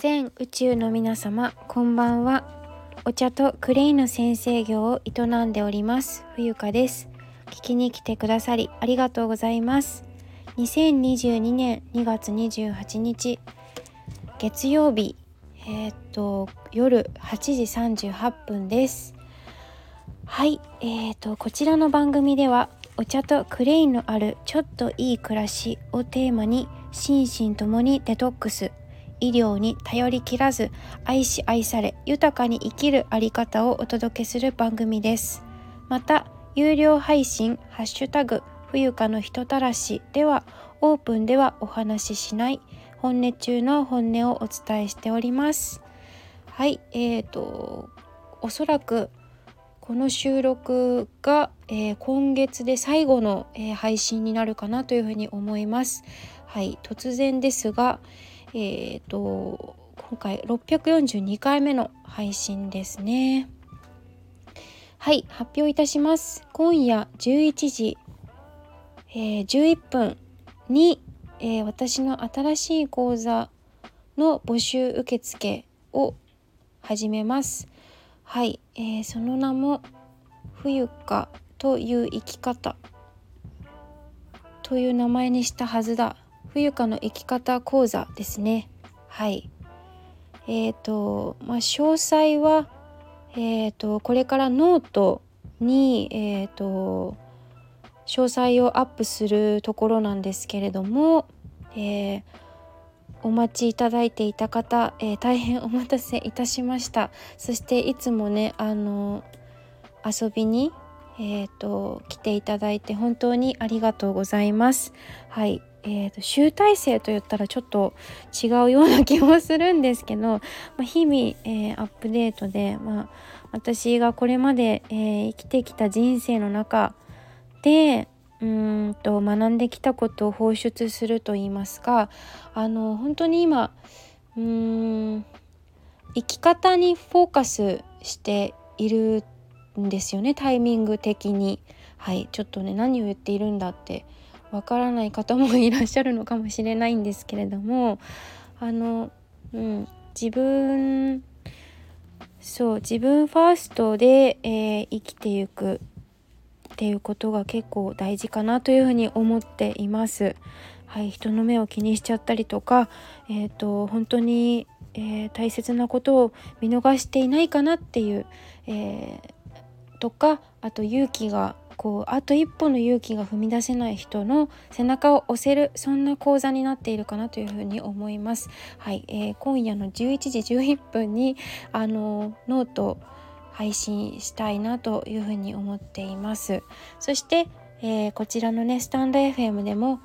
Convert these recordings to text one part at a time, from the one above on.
全宇宙の皆様こんばんは。お茶とクレイの先生業を営んでおります。冬香です。聞きに来てくださりありがとうございます。2022年2月28日月曜日えー、っと夜8時38分です。はいえー、っとこちらの番組ではお茶とクレイのあるちょっといい暮らしをテーマに心身ともにデトックス医療に頼り切らず愛し愛され豊かに生きるあり方をお届けする番組です。また有料配信ハッシュタグ冬香の人たらしではオープンではお話ししない本音中の本音をお伝えしております。はいえーとおそらくこの収録が、えー、今月で最後の、えー、配信になるかなというふうに思います。はい突然ですが、えっ、ー、と今回642回目の配信ですね。はい発表いたします。今夜11時、えー、11分に、えー、私の新しい講座の募集受付を始めます。はい、えー、その名も冬香という生き方という名前にしたはずだ。冬香の生き方講座ですね。はい。えっ、ー、とまあ詳細はえっ、ー、とこれからノートにえっ、ー、と詳細をアップするところなんですけれども、えー、お待ちいただいていた方、えー、大変お待たせいたしました。そしていつもねあの遊びにえーと、来ていただいて本当にありがとうございます。はい、えーと、集大成と言ったらちょっと違うような気もするんですけど、まあ、日々、えー、アップデートで、まあ、私がこれまで、えー、生きてきた人生の中でうんと学んできたことを放出すると言いますかあの本当に今うん生き方にフォーカスしているんですよねタイミング的に。はいちょっとね何を言っているんだってわからない方もいらっしゃるのかもしれないんですけれどもあの、うん、自分そう自分ファーストで、えー、生きていくっていうことが結構大事かなというふうに思っています。はい、人の目を気にしちゃったりとか、えーと、本当に、えー、大切なことを見逃していないかなっていう、えー、とかあと勇気がこうあと一歩の勇気が踏み出せない人の背中を押せるそんな講座になっているかなというふうに思います。はい、えー、今夜の11時11分にあのノート配信したいなというふうに思っています。そして、えー、こちらのねスタンド FM でも、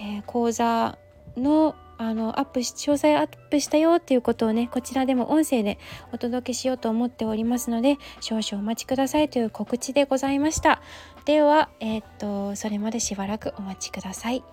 えー、講座のあのアップし詳細アップしたよっていうことをねこちらでも音声でお届けしようと思っておりますので少々お待ちくださいという告知でございました。ではえー、っとそれまでしばらくお待ちください。